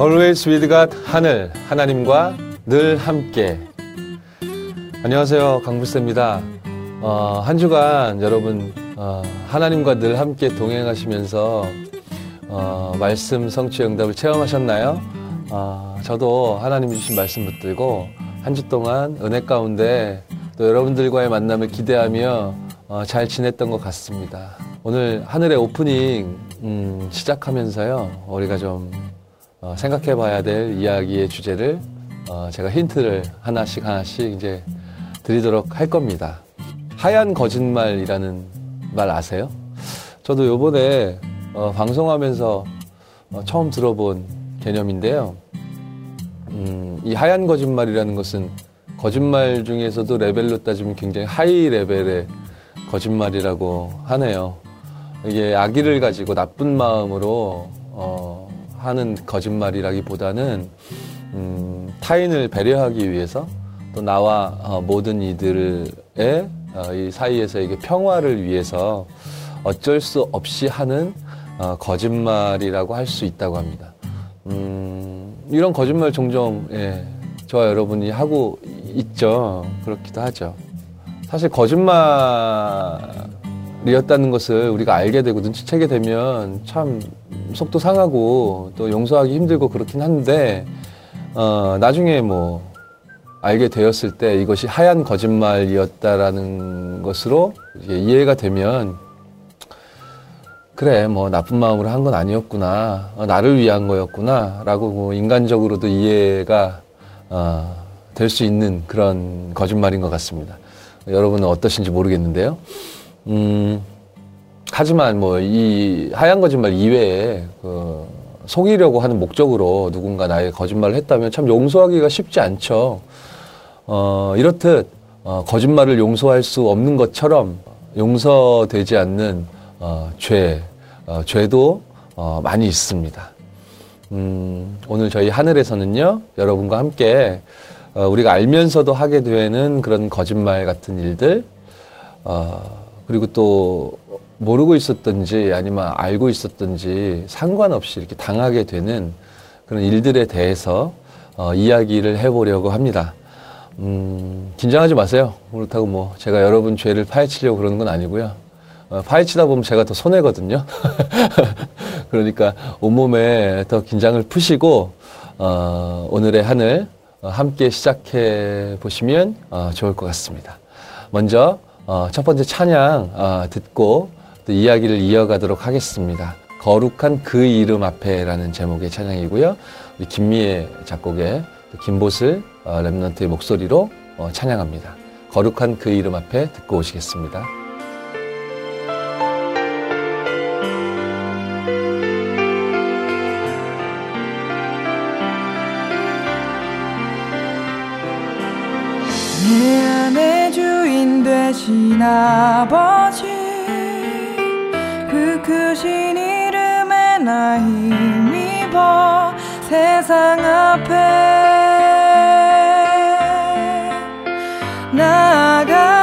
Always with God 하늘 하나님과 늘 함께 안녕하세요 강불쌤입니다 어, 한 주간 여러분 어, 하나님과 늘 함께 동행하시면서 어, 말씀 성취 응답을 체험하셨나요? 어, 저도 하나님 주신 말씀 붙들고 한 주 동안 은혜 가운데 또 여러분들과의 만남을 기대하며 어, 잘 지냈던 것 같습니다. 오늘 하늘의 오프닝 음, 시작하면서요 우리가 좀 어, 생각해 봐야 될 이야기의 주제를 어, 제가 힌트를 하나씩 하나씩 이제 드리도록 할 겁니다. 하얀 거짓말이라는 말 아세요? 저도 요번에 어, 방송하면서 어, 처음 들어본 개념인데요. 음, 이 하얀 거짓말이라는 것은 거짓말 중에서도 레벨로 따지면 굉장히 하이 레벨의 거짓말이라고 하네요. 이게 악의를 가지고 나쁜 마음으로 어, 하는 거짓말이라기보다는 음, 타인을 배려하기 위해서 또 나와 어, 모든 이들의 어, 이 사이에서 이게 평화를 위해서 어쩔 수 없이 하는 어, 거짓말이라고 할 수 있다고 합니다. 음, 이런 거짓말 종종 예, 저와 여러분이 하고 있죠. 그렇기도 하죠. 사실 거짓말 이었다는 것을 우리가 알게 되고 눈치채게 되면 참 속도 상하고 또 용서하기 힘들고 그렇긴 한데 어, 나중에 뭐 알게 되었을 때 이것이 하얀 거짓말이었다라는 것으로 이해가 되면 그래 뭐 나쁜 마음으로 한 건 아니었구나 어, 나를 위한 거였구나라고 뭐 인간적으로도 이해가 어, 될 수 있는 그런 거짓말인 것 같습니다. 여러분은 어떠신지 모르겠는데요. 음, 하지만 뭐 이 하얀 거짓말 이외에 그 속이려고 하는 목적으로 누군가 나의 거짓말을 했다면 참 용서하기가 쉽지 않죠. 어, 이렇듯 어, 거짓말을 용서할 수 없는 것처럼 용서되지 않는 어, 죄, 어, 죄도 어, 많이 있습니다. 음, 오늘 저희 하늘에서는요, 여러분과 함께 어, 우리가 알면서도 하게 되는 그런 거짓말 같은 일들, 어, 그리고 또 모르고 있었던지 아니면 알고 있었던지 상관없이 이렇게 당하게 되는 그런 일들에 대해서 어, 이야기를 해보려고 합니다. 음, 긴장하지 마세요. 그렇다고 뭐 제가 여러분 죄를 파헤치려고 그러는 건 아니고요. 어, 파헤치다 보면 제가 더 손해거든요. 그러니까 온몸에 더 긴장을 푸시고 어, 오늘의 하늘 어, 함께 시작해 보시면 어, 좋을 것 같습니다. 먼저 어, 첫 번째 찬양 어, 듣고 또 이야기를 이어가도록 하겠습니다. 거룩한 그 이름 앞에라는 제목의 찬양이고요. 김미애 작곡의 김보슬 어, 랩런트의 목소리로 어, 찬양합니다. 거룩한 그 이름 앞에 듣고 오시겠습니다. 되신 아버지 그 크신 이름에 나 힘입어 세상 앞에 나가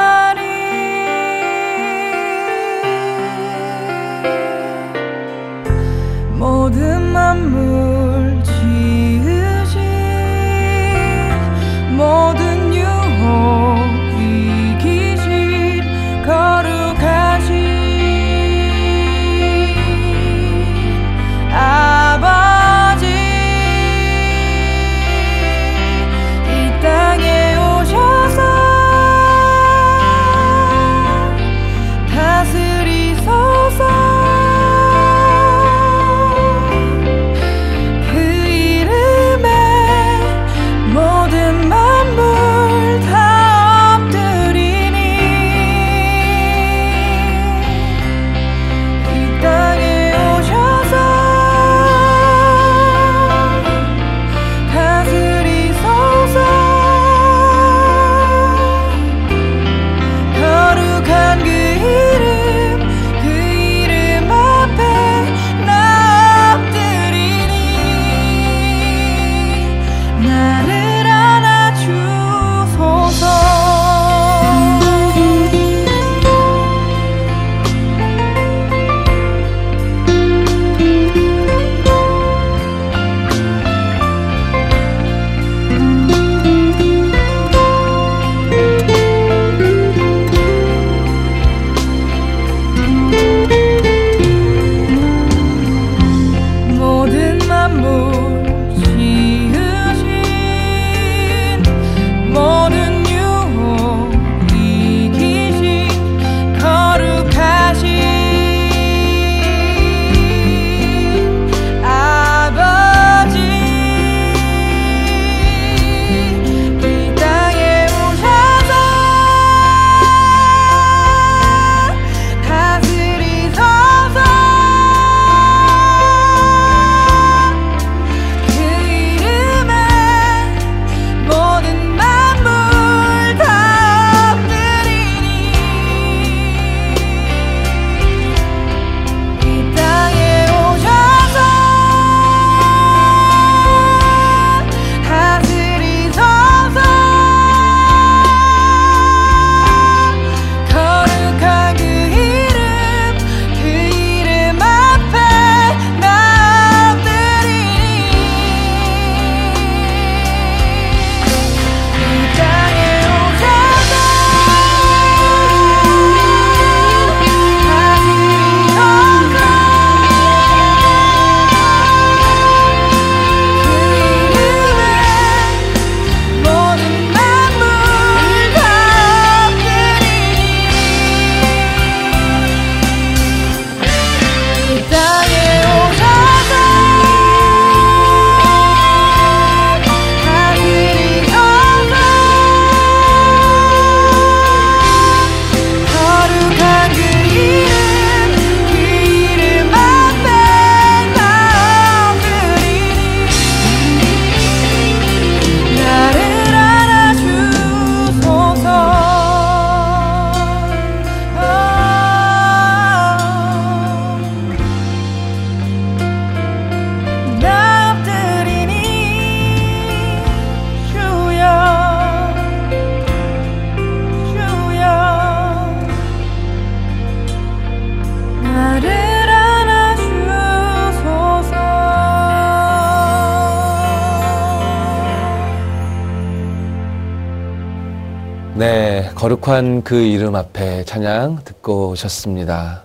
거룩한 그 이름 앞에 찬양 듣고 오셨습니다.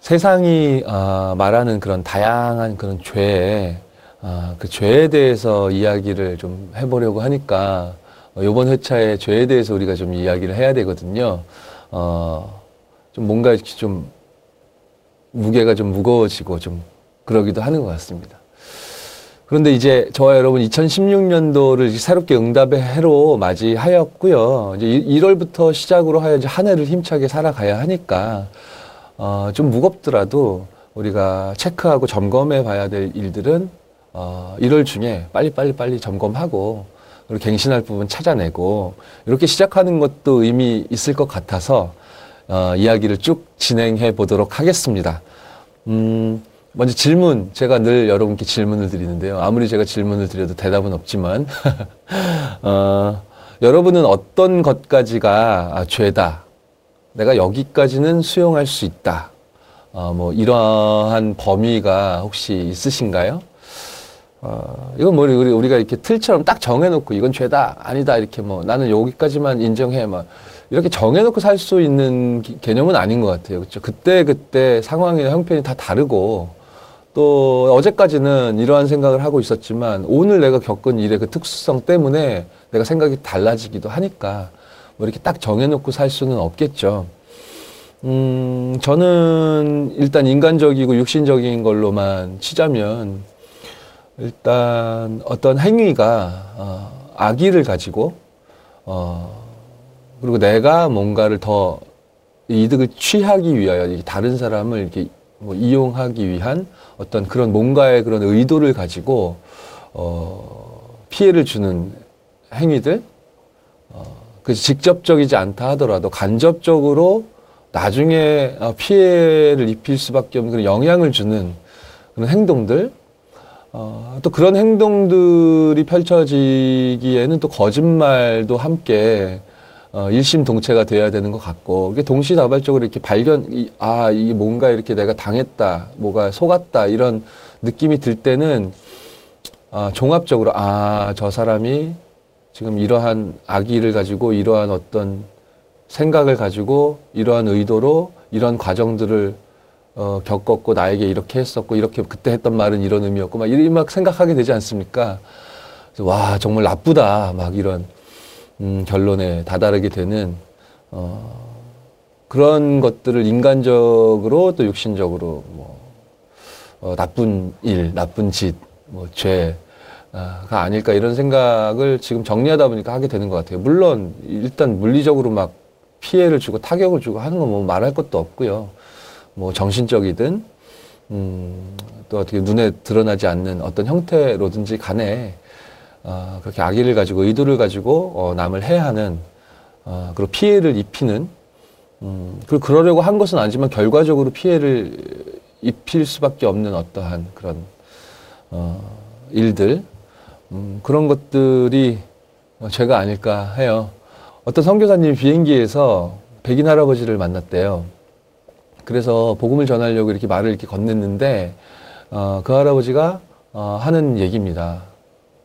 세상이 어, 말하는 그런 다양한 그런 죄, 어, 그 죄에 대해서 이야기를 좀 해보려고 하니까 어, 이번 회차에 죄에 대해서 우리가 좀 이야기를 해야 되거든요. 어, 좀 뭔가 좀 무게가 좀 무거워지고 좀 그러기도 하는 것 같습니다. 그런데 이제 저와 여러분 2016년도를 새롭게 응답의 해로 맞이하였고요. 이제 1월부터 시작으로 하여 이제 한 해를 힘차게 살아가야 하니까 어, 좀 무겁더라도 우리가 체크하고 점검해 봐야 될 일들은 어, 1월 중에 빨리빨리 빨리 점검하고 그리고 갱신할 부분 찾아내고 이렇게 시작하는 것도 의미 있을 것 같아서 어, 이야기를 쭉 진행해 보도록 하겠습니다. 음, 먼저 질문, 제가 늘 여러분께 질문을 드리는데요. 아무리 제가 질문을 드려도 대답은 없지만, 어, 여러분은 어떤 것까지가 아, 죄다. 내가 여기까지는 수용할 수 있다. 어, 뭐, 이러한 범위가 혹시 있으신가요? 어, 이건 뭐, 우리, 우리가 이렇게 틀처럼 딱 정해놓고 이건 죄다, 아니다, 이렇게 뭐, 나는 여기까지만 인정해, 막, 이렇게 정해놓고 살 수 있는 기- 개념은 아닌 것 같아요. 그렇죠? 그때 그때 상황이나 형편이 다 다르고 또 어제까지는 이러한 생각을 하고 있었지만 오늘 내가 겪은 일의 그 특수성 때문에 내가 생각이 달라지기도 하니까 뭐 이렇게 딱 정해놓고 살 수는 없겠죠. 음, 저는 일단 인간적이고 육신적인 걸로만 치자면 일단 어떤 행위가 어, 악의를 가지고 어, 그리고 내가 뭔가를 더 이득을 취하기 위하여 다른 사람을 이렇게 뭐 이용하기 위한 어떤 그런 뭔가의 그런 의도를 가지고 어, 피해를 주는 행위들, 어, 그 직접적이지 않다 하더라도 간접적으로 나중에 어, 피해를 입힐 수밖에 없는 그런 영향을 주는 그런 행동들, 어, 또 그런 행동들이 펼쳐지기에는 또 거짓말도 함께 어, 일심동체가 돼야 되는 것 같고, 이게 동시다발적으로 이렇게 발견, 이, 아, 이게 뭔가 이렇게 내가 당했다, 뭐가 속았다, 이런 느낌이 들 때는, 아, 종합적으로, 아, 저 사람이 지금 이러한 악의를 가지고, 이러한 어떤 생각을 가지고, 이러한 의도로, 이런 과정들을 어, 겪었고, 나에게 이렇게 했었고, 이렇게 그때 했던 말은 이런 의미였고, 막 이렇게 막 생각하게 되지 않습니까? 와, 정말 나쁘다, 막 이런. 음, 결론에 다다르게 되는 어, 그런 것들을 인간적으로 또 육신적으로 뭐 어, 나쁜 일, 나쁜 짓, 뭐 죄 가 아닐까 이런 생각을 지금 정리하다 보니까 하게 되는 것 같아요. 물론 일단 물리적으로 막 피해를 주고 타격을 주고 하는 건 뭐 말할 것도 없고요. 뭐 정신적이든 음, 또 어떻게 눈에 드러나지 않는 어떤 형태로든지 간에 어, 그렇게 악의를 가지고 의도를 가지고 어, 남을 해하는 어, 그리고 피해를 입히는 음, 그리고 그러려고 한 것은 아니지만 결과적으로 피해를 입힐 수밖에 없는 어떠한 그런 어, 일들 음, 그런 것들이 어, 죄가 아닐까 해요. 어떤 선교사님이 비행기에서 백인 할아버지를 만났대요. 그래서 복음을 전하려고 이렇게 말을 이렇게 건넸는데 어, 그 할아버지가 어, 하는 얘기입니다.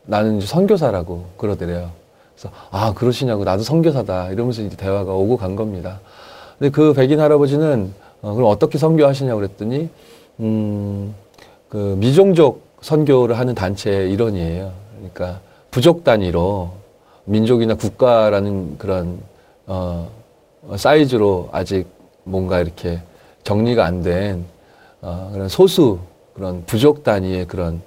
나는 선교사라고 그러더래요. 그래서 아 그러시냐고 나도 선교사다 이러면서 이제 대화가 오고 간 겁니다. 근데 그 백인 할아버지는 어, 그럼 어떻게 선교하시냐고 그랬더니 음 그 미종족 선교를 하는 단체의 일원이에요. 그러니까 부족 단위로 민족이나 국가라는 그런 어 사이즈로 아직 뭔가 이렇게 정리가 안된 어, 그런 소수 그런 부족 단위의 그런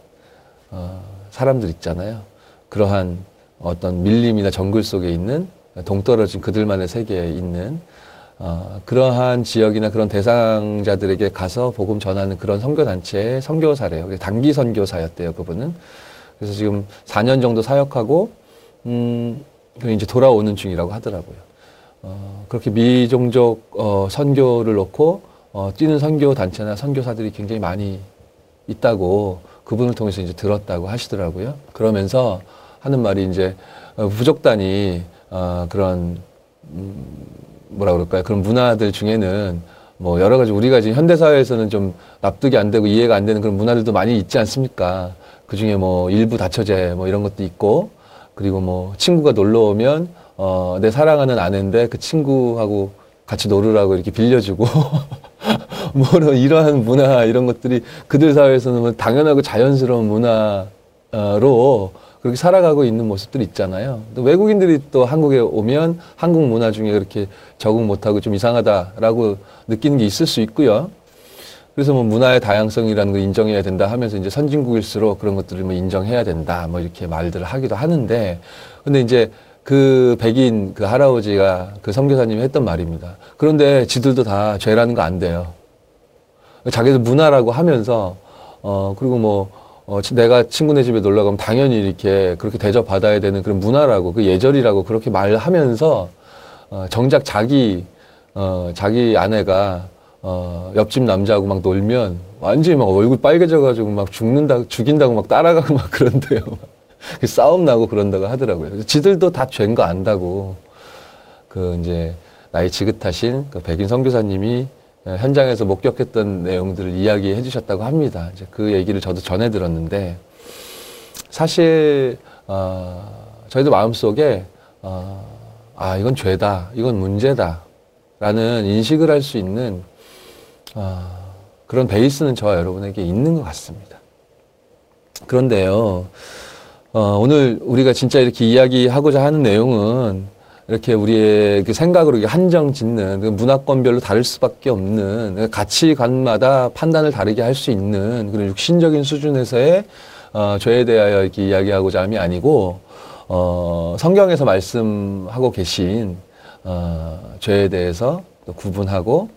어, 사람들 있잖아요. 그러한 어떤 밀림이나 정글 속에 있는 동떨어진 그들만의 세계에 있는 어, 그러한 지역이나 그런 대상자들에게 가서 복음 전하는 그런 선교 단체의 선교사래요. 단기 선교사였대요, 그분은. 그래서 지금 4년 정도 사역하고 음, 그 이제 돌아오는 중이라고 하더라고요. 어, 그렇게 미종족 어, 선교를 놓고 어, 뛰는 선교 단체나 선교사들이 굉장히 많이 있다고 그분을 통해서 이제 들었다고 하시더라고요. 그러면서 하는 말이 이제 어, 부족단이 어, 그런 음, 뭐라 그럴까요? 그런 문화들 중에는 뭐 여러 가지 우리가 지금 현대 사회에서는 좀 납득이 안 되고 이해가 안 되는 그런 문화들도 많이 있지 않습니까? 그 중에 뭐 일부 다처제 뭐 이런 것도 있고 그리고 뭐 친구가 놀러 오면 어, 내 사랑하는 아내인데 그 친구하고 같이 놀으라고 이렇게 빌려주고 뭐 이러한 문화 이런 것들이 그들 사회에서는 뭐 당연하고 자연스러운 문화로 그렇게 살아가고 있는 모습들이 있잖아요. 또 외국인들이 또 한국에 오면 한국 문화 중에 그렇게 적응 못하고 좀 이상하다라고 느끼는 게 있을 수 있고요. 그래서 뭐 문화의 다양성이라는 걸 인정해야 된다 하면서 이제 선진국일수록 그런 것들을 뭐 인정해야 된다 뭐 이렇게 말들을 하기도 하는데 근데 이제 그 백인 그 할아버지가 그 선교사님이 했던 말입니다. 그런데 지들도 다 죄라는 거 안 돼요. 자기들 문화라고 하면서 어 그리고 뭐 어, 내가 친구네 집에 놀러 가면 당연히 이렇게 그렇게 대접받아야 되는 그런 문화라고 그 예절이라고 그렇게 말하면서 어, 정작 자기 어, 자기 아내가 어, 옆집 남자하고 막 놀면 완전히 막 얼굴 빨개져가지고 막 죽는다 죽인다고 막 따라가고 막 그런데요. 그 싸움 나고 그런다고 하더라고요. 지들도 다 죄인 거 안다고 그 이제 나이 지긋하신 그 백인 선교사님이 예, 현장에서 목격했던 내용들을 이야기해 주셨다고 합니다. 이제 그 얘기를 저도 전해 들었는데 사실 어, 저희도 마음속에 어, 아 이건 죄다, 이건 문제다라는 인식을 할 수 있는 어, 그런 베이스는 저와 여러분에게 있는 것 같습니다. 그런데요, 어, 오늘 우리가 진짜 이렇게 이야기하고자 하는 내용은 이렇게 우리의 그 생각으로 한정 짓는 그 문화권별로 다를 수밖에 없는 그 가치관마다 판단을 다르게 할 수 있는 그런 육신적인 수준에서의 어, 죄에 대하여 이렇게 이야기하고자 함이 아니고 어, 성경에서 말씀하고 계신 어, 죄에 대해서 또 구분하고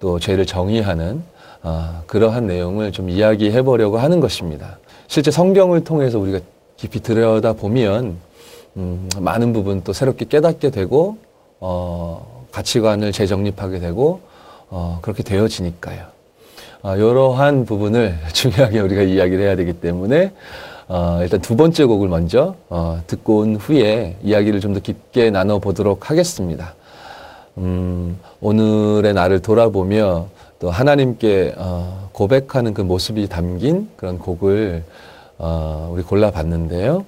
또 죄를 정의하는 어, 그러한 내용을 좀 이야기해 보려고 하는 것입니다. 실제 성경을 통해서 우리가 깊이 들여다 보면 음, 많은 부분 또 새롭게 깨닫게 되고 어, 가치관을 재정립하게 되고 어, 그렇게 되어지니까요. 어, 이러한 부분을 중요하게 우리가 이야기를 해야 되기 때문에 어, 일단 두 번째 곡을 먼저 어, 듣고 온 후에 이야기를 좀 더 깊게 나눠 보도록 하겠습니다. 음, 오늘의 나를 돌아보며 또 하나님께 어, 고백하는 그 모습이 담긴 그런 곡을 어, 우리 골라봤는데요.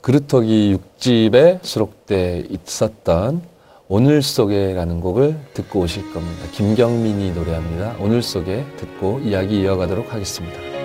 그루터기 6집에 수록돼 있었던 오늘 속에라는 곡을 듣고 오실 겁니다. 김경민이 노래합니다. 오늘 속에 듣고 이야기 이어가도록 하겠습니다.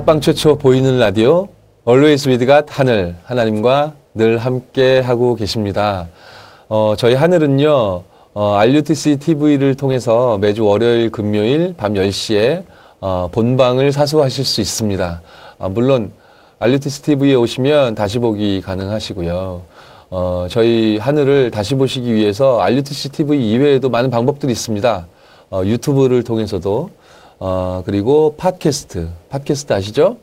다락방 최초 보이는 라디오 Always with God 하늘 하나님과 늘 함께 하고 계십니다. 어, 저희 하늘은요 어, RUTC TV를 통해서 매주 월요일 금요일 밤 10시에 어, 본방을 사수하실 수 있습니다. 아, 물론 RUTC TV에 오시면 다시 보기 가능하시고요. 어, 저희 하늘을 다시 보시기 위해서 RUTC TV 이외에도 많은 방법들이 있습니다. 어, 유튜브를 통해서도 어, 그리고 팟캐스트, 팟캐스트 아시죠?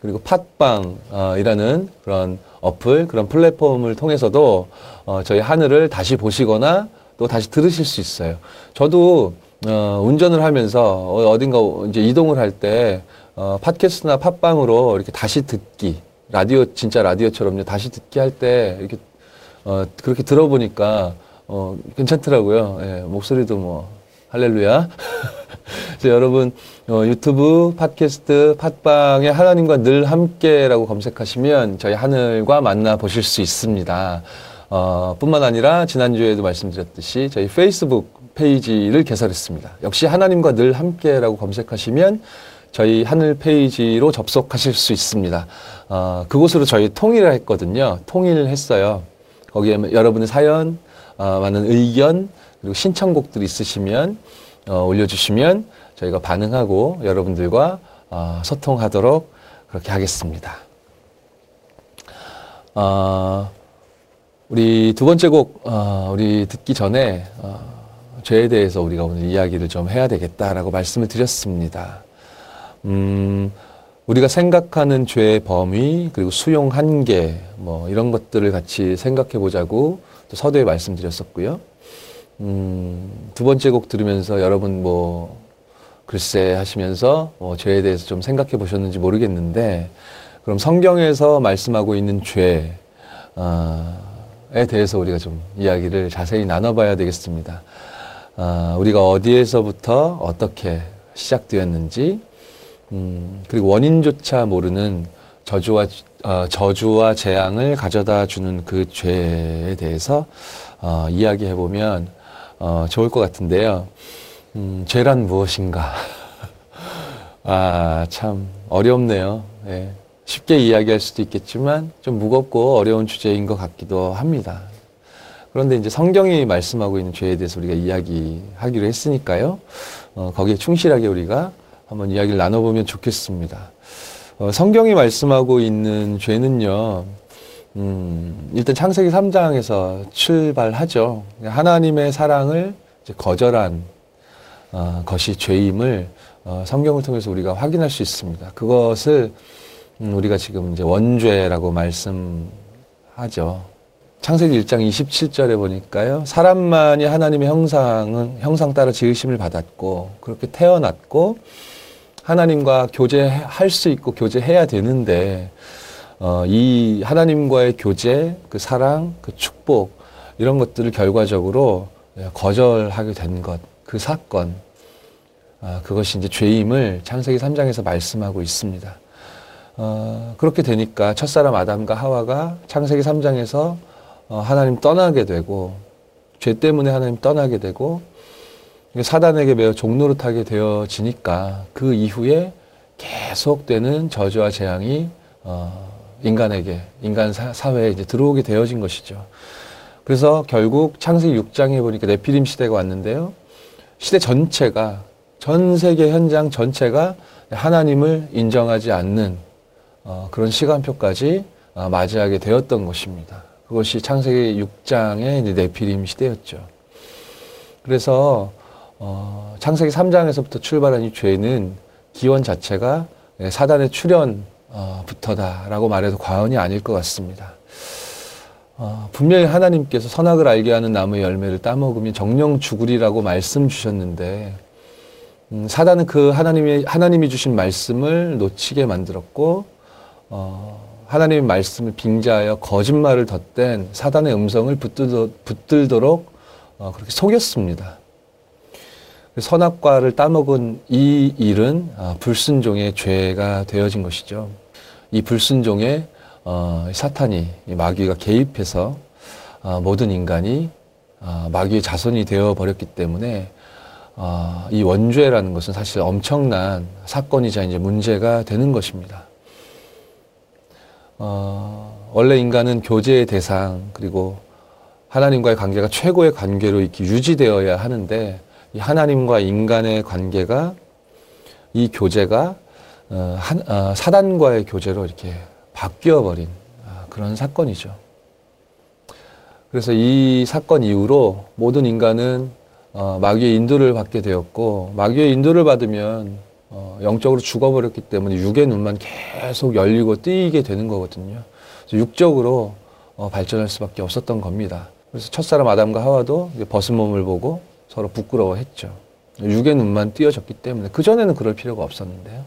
그리고 팟빵이라는 그런 어플, 그런 플랫폼을 통해서도 어, 저희 하늘을 다시 보시거나 또 다시 들으실 수 있어요. 저도 어, 운전을 하면서 어, 어딘가 이제 이동을 할 때 어, 팟캐스트나 팟빵으로 이렇게 다시 듣기, 라디오 진짜 라디오처럼요 다시 듣기 할 때 이렇게 어, 그렇게 들어보니까 어, 괜찮더라고요. 예, 목소리도 뭐 할렐루야. 여러분 어, 유튜브, 팟캐스트, 팟빵에 하나님과 늘 함께라고 검색하시면 저희 하늘과 만나 보실 수 있습니다. 어, 뿐만 아니라 지난주에도 말씀드렸듯이 저희 페이스북 페이지를 개설했습니다. 역시 하나님과 늘 함께라고 검색하시면 저희 하늘 페이지로 접속하실 수 있습니다. 어, 그곳으로 저희 통일을 했거든요. 통일을 했어요. 거기에 여러분의 사연, 어, 많은 의견, 그리고 신청곡들 있으시면 어, 올려주시면 저희가 반응하고 여러분들과 어, 소통하도록 그렇게 하겠습니다. 어, 우리 두 번째 곡 어, 우리 듣기 전에 어, 죄에 대해서 우리가 오늘 이야기를 좀 해야 되겠다라고 말씀을 드렸습니다. 음, 우리가 생각하는 죄의 범위 그리고 수용 한계 뭐 이런 것들을 같이 생각해 보자고 또 서두에 말씀드렸었고요. 음, 두 번째 곡 들으면서 여러분 뭐 글쎄 하시면서 뭐 죄에 대해서 좀 생각해 보셨는지 모르겠는데 그럼 성경에서 말씀하고 있는 죄에 대해서 우리가 좀 이야기를 자세히 나눠봐야 되겠습니다. 아, 우리가 어디에서부터 어떻게 시작되었는지 음, 그리고 원인조차 모르는 저주와 어, 저주와 재앙을 가져다 주는 그 죄에 대해서 어, 이야기해 보면 어, 좋을 것 같은데요. 음, 죄란 무엇인가? 아, 참 어렵네요. 예. 쉽게 이야기할 수도 있겠지만 좀 무겁고 어려운 주제인 것 같기도 합니다. 그런데 이제 성경이 말씀하고 있는 죄에 대해서 우리가 이야기하기로 했으니까요. 어, 거기에 충실하게 우리가 한번 이야기를 나눠보면 좋겠습니다. 어, 성경이 말씀하고 있는 죄는요, 음, 일단 창세기 3장에서 출발하죠. 하나님의 사랑을 거절한 어, 것이 죄임을 어, 성경을 통해서 우리가 확인할 수 있습니다. 그것을 음, 우리가 지금 이제 원죄라고 말씀하죠. 창세기 1장 27절에 보니까요. 사람만이 하나님의 형상은 형상 따라 지으심을 받았고 그렇게 태어났고 하나님과 교제할 수 있고 교제해야 되는데 어, 이 하나님과의 교제, 그 사랑, 그 축복 이런 것들을 결과적으로 거절하게 된 것, 그 사건, 아, 그것이 이제 죄임을 창세기 3장에서 말씀하고 있습니다. 어, 그렇게 되니까 첫사람 아담과 하와가 창세기 3장에서 어, 하나님 떠나게 되고 죄 때문에 하나님 떠나게 되고 사단에게 매우 종노릇하게 되어지니까 그 이후에 계속되는 저주와 재앙이 어, 인간에게 인간 사, 회에 이제 들어오게 되어진 것이죠. 그래서 결국 창세기 6장에 보니까 네피림 시대가 왔는데요. 시대 전체가 전 세계 현장 전체가 하나님을 인정하지 않는 어, 그런 시간표까지 어, 맞이하게 되었던 것입니다. 그것이 창세기 6장의 네피림 시대였죠. 그래서 어, 창세기 3장에서부터 출발한 이 죄는 기원 자체가 사단의 출현 어, 부터다라고 말해도 과언이 아닐 것 같습니다. 어, 분명히 하나님께서 선악을 알게 하는 나무의 열매를 따먹으면 정령 죽으리라고 말씀 주셨는데 음, 사단은 그 하나님의 하나님이 주신 말씀을 놓치게 만들었고 어, 하나님의 말씀을 빙자하여 거짓말을 덧댄 사단의 음성을 붙들도, 붙들도록 어, 그렇게 속였습니다. 선악과를 따먹은 이 일은 어, 불순종의 죄가 되어진 것이죠. 이 불순종에 어, 사탄이 마귀가 개입해서 어, 모든 인간이 어, 마귀의 자손이 되어 버렸기 때문에 어, 이 원죄라는 것은 사실 엄청난 사건이자 이제 문제가 되는 것입니다. 어, 원래 인간은 교제의 대상 그리고 하나님과의 관계가 최고의 관계로 이렇게 유지되어야 하는데 이 하나님과 인간의 관계가 이 교제가 어, 한, 어, 사단과의 교제로 이렇게 바뀌어 버린 아, 그런 사건이죠. 그래서 이 사건 이후로 모든 인간은 어, 마귀의 인도를 받게 되었고 마귀의 인도를 받으면 어, 영적으로 죽어버렸기 때문에 육의 눈만 계속 열리고 뜨이게 되는 거거든요. 육적으로 어, 발전할 수밖에 없었던 겁니다. 그래서 첫사람 아담과 하와도 벗은 몸을 보고 서로 부끄러워했죠. 육의 눈만 띄어졌기 때문에 그 전에는 그럴 필요가 없었는데요.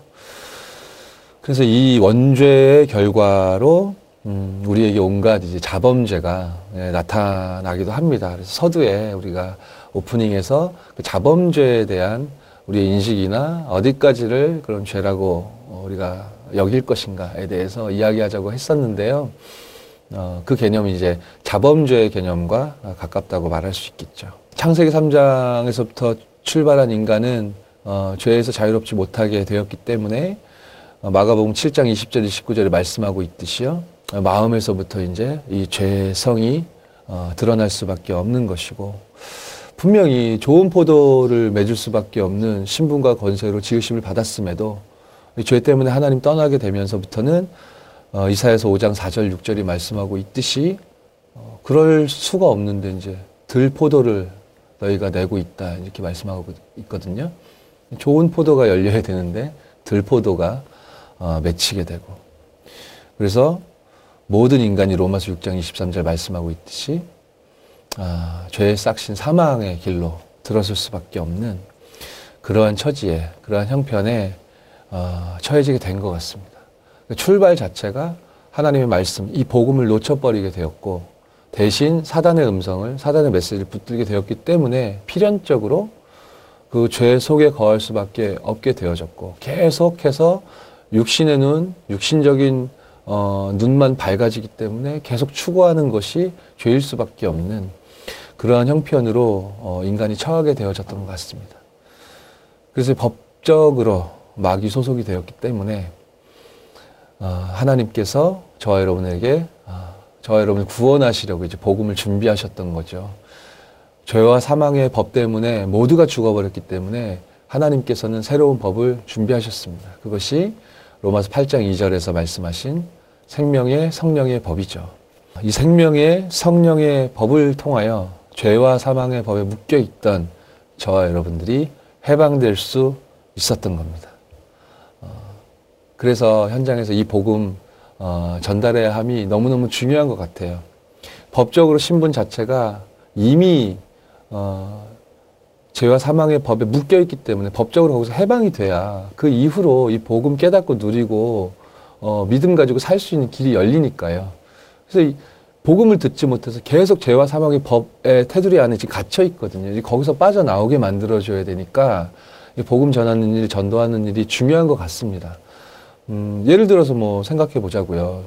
그래서 이 원죄의 결과로 음, 우리에게 온갖 이제 자범죄가 예, 나타나기도 합니다. 그래서 서두에 우리가 오프닝에서 그 자범죄에 대한 우리의 인식이나 어디까지를 그런 죄라고 우리가 여길 것인가에 대해서 이야기하자고 했었는데요. 어, 그 개념이 이제 자범죄의 개념과 가깝다고 말할 수 있겠죠. 창세기 3장에서부터 출발한 인간은 어, 죄에서 자유롭지 못하게 되었기 때문에 어, 마가복음 7장 20절 29절에 말씀하고 있듯이요. 어, 마음에서부터 이제 이 죄성이 어, 드러날 수밖에 없는 것이고 분명히 좋은 포도를 맺을 수밖에 없는 신분과 권세로 지으심을 받았음에도 이죄 때문에 하나님 떠나게 되면서부터는 어, 이사야서 5장 4절 6절이 말씀하고 있듯이 어, 그럴 수가 없는데 이제 들포도를 너희가 내고 있다 이렇게 말씀하고 있거든요. 좋은 포도가 열려야 되는데 들포도가 어, 맺히게 되고 그래서 모든 인간이 로마서 6장 23절 말씀하고 있듯이 아, 죄의 싹신 사망의 길로 들어설 수밖에 없는 그러한 처지에 그러한 형편에 어, 처해지게 된 것 같습니다. 출발 자체가 하나님의 말씀, 이 복음을 놓쳐버리게 되었고 대신 사단의 음성을 사단의 메시지를 붙들게 되었기 때문에 필연적으로 그 죄 속에 거할 수밖에 없게 되어졌고 계속해서 육신의 눈, 육신적인 어, 눈만 밝아지기 때문에 계속 추구하는 것이 죄일 수밖에 없는 그러한 형편으로 어, 인간이 처하게 되어졌던 것 같습니다. 그래서 법적으로 마귀 소속이 되었기 때문에 어, 하나님께서 저와 여러분에게 어, 저와 여러분을 구원하시려고 이제 복음을 준비하셨던 거죠. 죄와 사망의 법 때문에 모두가 죽어버렸기 때문에 하나님께서는 새로운 법을 준비하셨습니다. 그것이 로마서 8장 2절에서 말씀하신 생명의 성령의 법이죠. 이 생명의 성령의 법을 통하여 죄와 사망의 법에 묶여 있던 저와 여러분들이 해방될 수 있었던 겁니다. 어, 그래서 현장에서 이 복음 어, 전달해야 함이 너무너무 중요한 것 같아요. 법적으로 신분 자체가 이미 어, 죄와 사망의 법에 묶여 있기 때문에 법적으로 거기서 해방이 돼야 그 이후로 이 복음 깨닫고 누리고 어, 믿음 가지고 살 수 있는 길이 열리니까요. 그래서 이 복음을 듣지 못해서 계속 죄와 사망의 법의 테두리 안에 지금 갇혀 있거든요. 거기서 빠져나오게 만들어줘야 되니까 복음 전하는 일, 전도하는 일이 중요한 것 같습니다. 음, 예를 들어서 뭐 생각해 보자고요.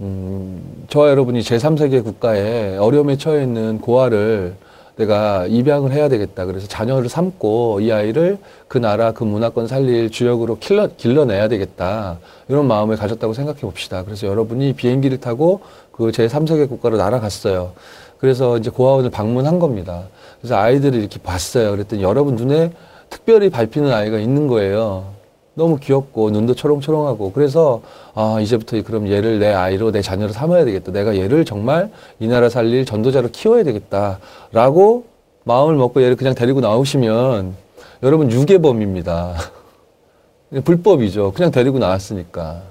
음, 저와 여러분이 제3세계 국가에 어려움에 처해 있는 고아를 내가 입양을 해야 되겠다. 그래서 자녀를 삼고 이 아이를 그 나라 그 문화권 살릴 주역으로 길러, 길러내야 되겠다. 이런 마음을 가졌다고 생각해 봅시다. 그래서 여러분이 비행기를 타고 그 제3세계 국가로 날아갔어요. 그래서 이제 고아원을 방문한 겁니다. 그래서 아이들을 이렇게 봤어요. 그랬더니 여러분 눈에 특별히 밟히는 아이가 있는 거예요. 너무 귀엽고 눈도 초롱초롱하고 그래서 아 이제부터 그럼 얘를 내 아이로 내 자녀로 삼아야 되겠다. 내가 얘를 정말 이 나라 살릴 전도자로 키워야 되겠다라고 마음을 먹고 얘를 그냥 데리고 나오시면 여러분 유괴범입니다. 불법이죠. 그냥 데리고 나왔으니까.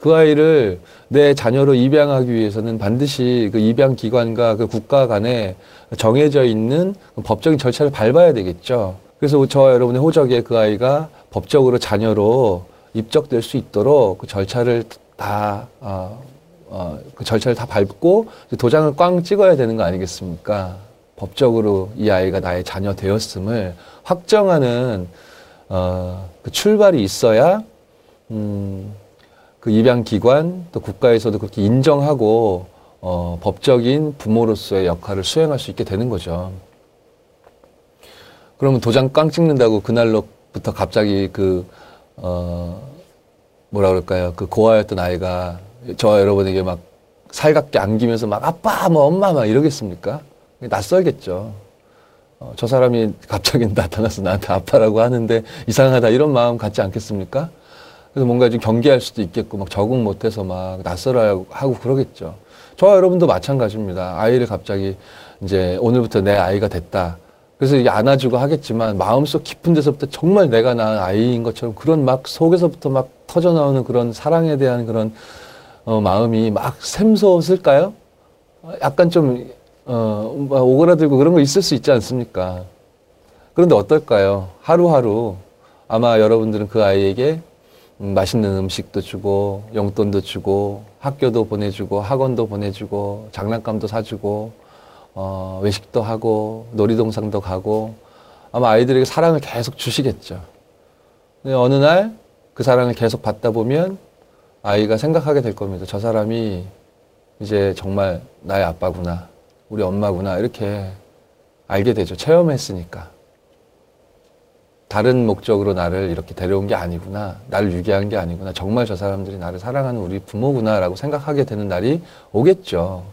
그 아이를 내 자녀로 입양하기 위해서는 반드시 그 입양 기관과 그 국가 간에 정해져 있는 법적인 절차를 밟아야 되겠죠. 그래서 저와 여러분의 호적에 그 아이가 법적으로 자녀로 입적될 수 있도록 그 절차를 다, 어, 어, 그 절차를 다 밟고 도장을 꽝 찍어야 되는 거 아니겠습니까? 법적으로 이 아이가 나의 자녀 되었음을 확정하는, 어, 그 출발이 있어야, 음, 그 입양 기관 또 국가에서도 그렇게 인정하고, 어, 법적인 부모로서의 역할을 수행할 수 있게 되는 거죠. 그러면 도장 꽝 찍는다고 그날로 부터 갑자기 그, 어, 뭐라 그럴까요? 그 고아였던 아이가 저 여러분에게 막 살갑게 안기면서 막 아빠, 뭐 엄마 막 이러겠습니까? 낯설겠죠. 어, 저 사람이 갑자기 나타나서 나한테 아빠라고 하는데 이상하다 이런 마음 갖지 않겠습니까? 그래서 뭔가 좀 경계할 수도 있겠고 막 적응 못해서 막 낯설어 하고 그러겠죠. 저와 여러분도 마찬가지입니다. 아이를 갑자기 이제 오늘부터 내 아이가 됐다. 그래서 이게 안아주고 하겠지만 마음속 깊은 데서부터 정말 내가 낳은 아이인 것처럼 그런 막 속에서부터 막 터져 나오는 그런 사랑에 대한 그런 어, 마음이 막 샘솟을까요? 약간 좀 어, 막 오그라들고 그런 거 있을 수 있지 않습니까? 그런데 어떨까요? 하루하루 아마 여러분들은 그 아이에게 음, 맛있는 음식도 주고 용돈도 주고 학교도 보내주고 학원도 보내주고 장난감도 사주고 어, 외식도 하고 놀이동산도 가고 아마 아이들에게 사랑을 계속 주시겠죠. 근데 어느 날 그 사랑을 계속 받다 보면 아이가 생각하게 될 겁니다. 저 사람이 이제 정말 나의 아빠구나. 우리 엄마구나. 이렇게 알게 되죠. 체험했으니까. 다른 목적으로 나를 이렇게 데려온 게 아니구나. 나를 유기한 게 아니구나. 정말 저 사람들이 나를 사랑하는 우리 부모구나라고 생각하게 되는 날이 오겠죠.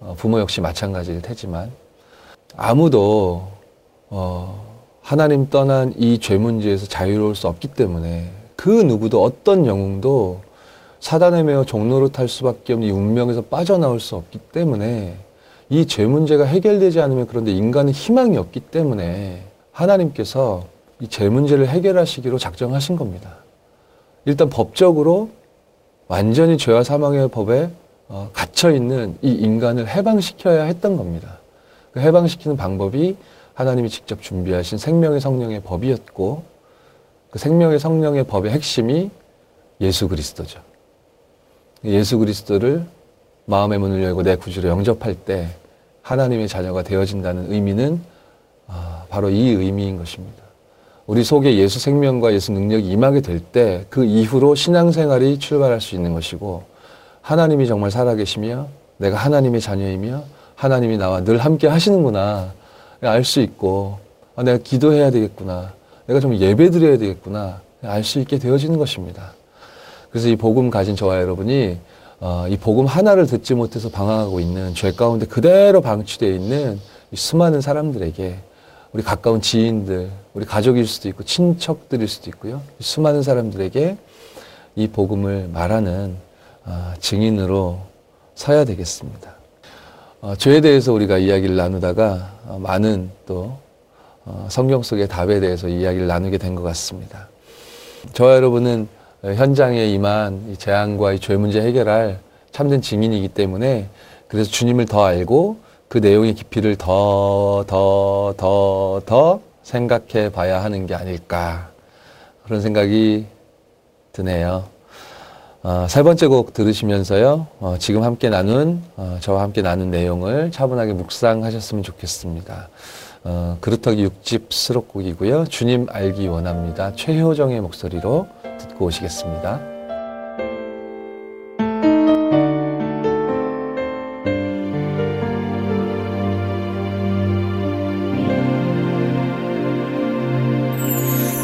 어, 부모 역시 마찬가지일 테지만. 아무도, 어, 하나님 떠난 이 죄 문제에서 자유로울 수 없기 때문에 그 누구도 어떤 영웅도 사단에 매어 종로로 탈 수밖에 없는 이 운명에서 빠져나올 수 없기 때문에 이 죄 문제가 해결되지 않으면 그런데 인간은 희망이 없기 때문에 하나님께서 이 죄 문제를 해결하시기로 작정하신 겁니다. 일단 법적으로 완전히 죄와 사망의 법에 어, 갇혀 있는 이 인간을 해방시켜야 했던 겁니다. 그 해방시키는 방법이 하나님이 직접 준비하신 생명의 성령의 법이었고 그 생명의 성령의 법의 핵심이 예수 그리스도죠. 예수 그리스도를 마음의 문을 열고 내 구주로 영접할 때 하나님의 자녀가 되어진다는 의미는 아, 바로 이 의미인 것입니다. 우리 속에 예수 생명과 예수 능력이 임하게 될 때 그 이후로 신앙생활이 출발할 수 있는 것이고 하나님이 정말 살아계시며 내가 하나님의 자녀이며 하나님이 나와 늘 함께 하시는구나 알 수 있고 아, 내가 기도해야 되겠구나 내가 좀 예배 드려야 되겠구나 알 수 있게 되어지는 것입니다. 그래서 이 복음 가진 저와 여러분이 어, 이 복음 하나를 듣지 못해서 방황하고 있는 죄 가운데 그대로 방치되어 있는 이 수많은 사람들에게 우리 가까운 지인들, 우리 가족일 수도 있고 친척들일 수도 있고요. 수많은 사람들에게 이 복음을 말하는 어, 증인으로 서야 되겠습니다. 어, 죄에 대해서 우리가 이야기를 나누다가 어, 많은 또 어, 성경 속의 답에 대해서 이야기를 나누게 된 것 같습니다. 저와 여러분은 현장에 임한 이 재앙과 이 죄 문제 해결할 참된 증인이기 때문에 그래서 주님을 더 알고 그 내용의 깊이를 더, 더, 더, 더 생각해 봐야 하는 게 아닐까. 그런 생각이 드네요. 어, 세 번째 곡 들으시면서요, 어, 지금 함께 나눈, 어, 저와 함께 나눈 내용을 차분하게 묵상하셨으면 좋겠습니다. 어, 그루터기 6집 수록곡이고요. 주님 알기 원합니다. 최효정의 목소리로 듣고 오시겠습니다.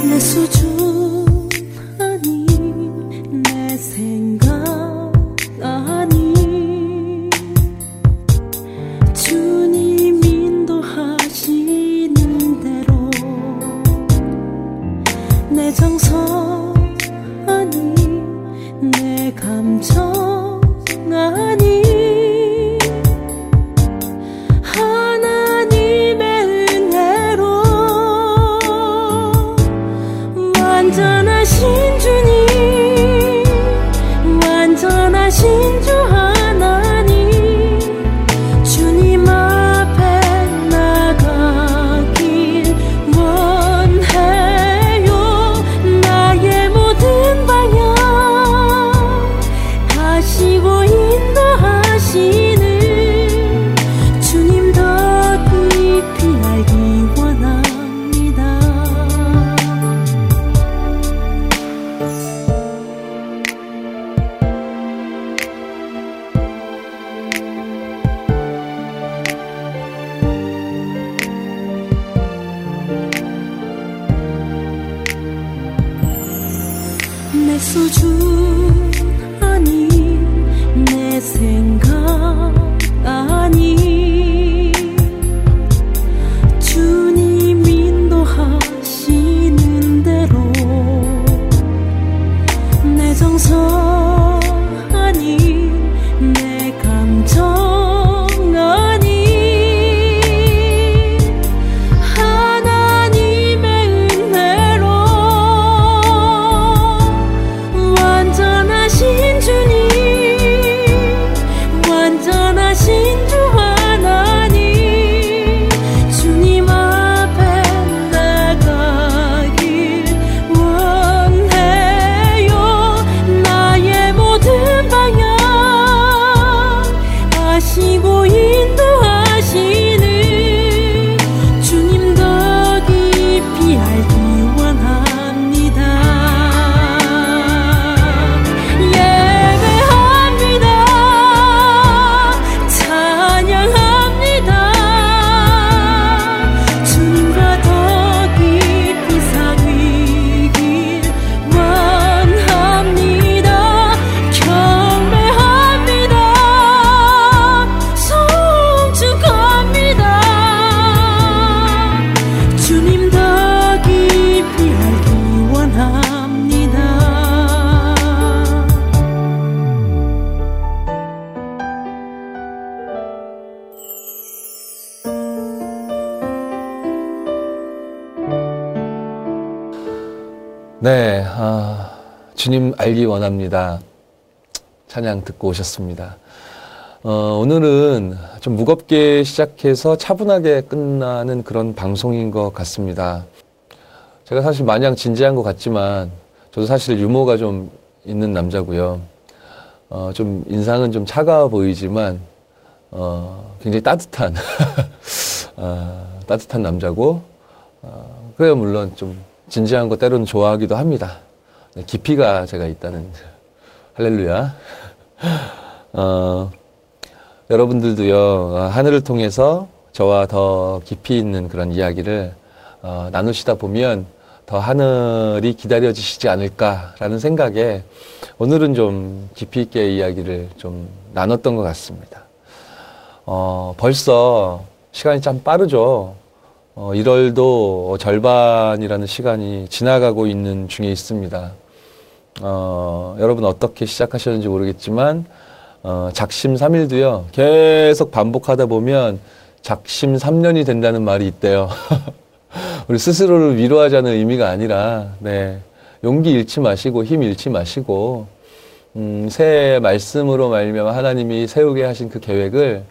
내 수준 주님 알기 원합니다. 찬양 듣고 오셨습니다. 어, 오늘은 좀 무겁게 시작해서 차분하게 끝나는 그런 방송인 것 같습니다. 제가 사실 마냥 진지한 것 같지만 저도 사실 유머가 좀 있는 남자고요. 어, 좀 인상은 좀 차가워 보이지만 어, 굉장히 따뜻한 어, 따뜻한 남자고 어, 그래요 물론 좀 진지한 거 때로는 좋아하기도 합니다. 네, 깊이가 제가 있다는 할렐루야. 어, 여러분들도요 어, 하늘을 통해서 저와 더 깊이 있는 그런 이야기를 어, 나누시다 보면 더 하늘이 기다려지시지 않을까라는 생각에 오늘은 좀 깊이 있게 이야기를 좀 나눴던 것 같습니다. 어, 벌써 시간이 참 빠르죠. 어, 1월도 절반이라는 시간이 지나가고 있는 중에 있습니다. 어, 여러분 어떻게 시작하셨는지 모르겠지만, 어, 작심 3일도요, 계속 반복하다 보면 작심 3년이 된다는 말이 있대요. 우리 스스로를 위로하자는 의미가 아니라, 네. 용기 잃지 마시고, 힘 잃지 마시고, 음, 새 말씀으로 말미암아 하나님이 세우게 하신 그 계획을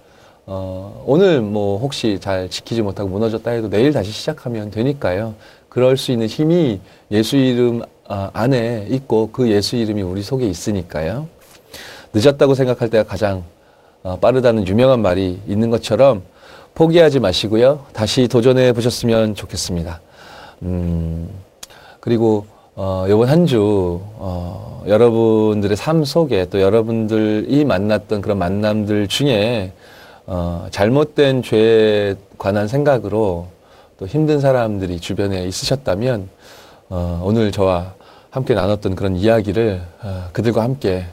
어, 오늘 뭐 혹시 잘 지키지 못하고 무너졌다 해도 내일 다시 시작하면 되니까요. 그럴 수 있는 힘이 예수 이름 아, 안에 있고 그 예수 이름이 우리 속에 있으니까요. 늦었다고 생각할 때가 가장 어, 빠르다는 유명한 말이 있는 것처럼 포기하지 마시고요. 다시 도전해 보셨으면 좋겠습니다. 음, 그리고 어, 이번 한 주, 어, 여러분들의 삶 속에 또 여러분들이 만났던 그런 만남들 중에 어, 잘못된 죄에 관한 생각으로 또 힘든 사람들이 주변에 있으셨다면 어, 오늘 저와 함께 나눴던 그런 이야기를 어, 그들과 함께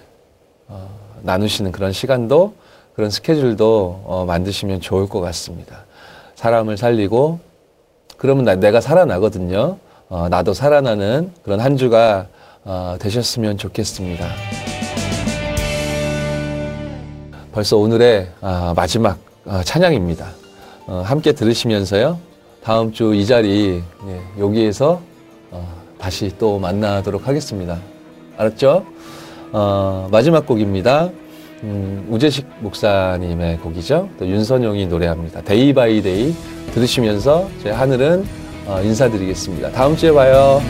어, 나누시는 그런 시간도 그런 스케줄도 어, 만드시면 좋을 것 같습니다. 사람을 살리고 그러면 나, 내가 살아나거든요. 어, 나도 살아나는 그런 한 주가 어, 되셨으면 좋겠습니다. 벌써 오늘의 아, 마지막 아, 찬양입니다. 어, 함께 들으시면서요. 다음 주 이 자리 예, 여기에서 어, 다시 또 만나도록 하겠습니다. 알았죠? 어, 마지막 곡입니다. 음, 우재식 목사님의 곡이죠. 또 윤선용이 노래합니다. Day by Day 들으시면서 저 하늘은 어, 인사드리겠습니다. 다음 주에 봐요.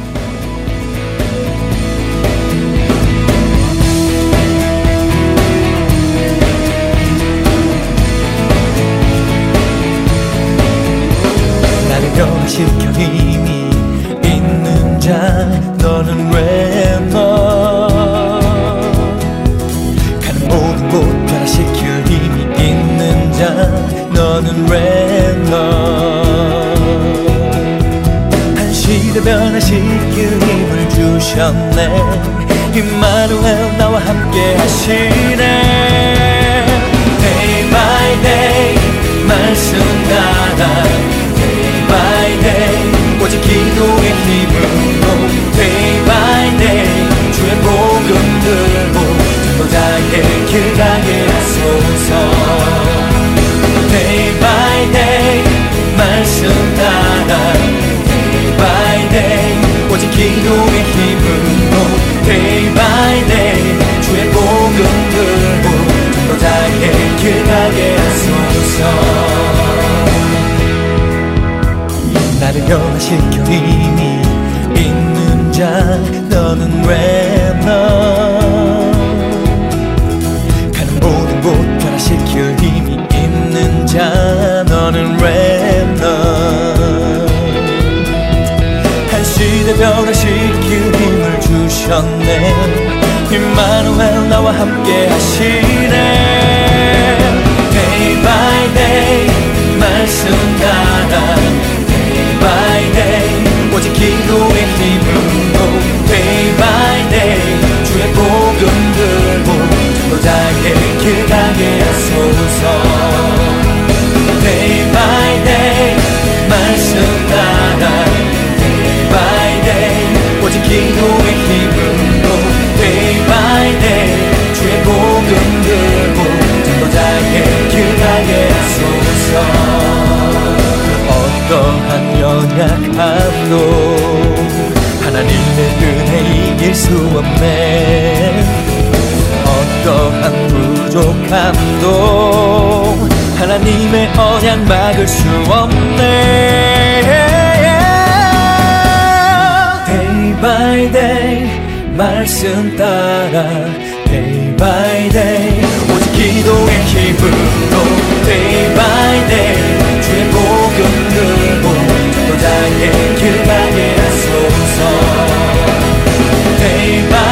변화시켜 하나님 내 은혜 이길 수 없네. 어떠한 부족함도 하나님의 언약 막을 수 없네. Day by day 말씀 따라 Day by day 오직 기도의 힘으로 Day by day 주의 복음 들고 전도자의 길 가게 하소서 favor.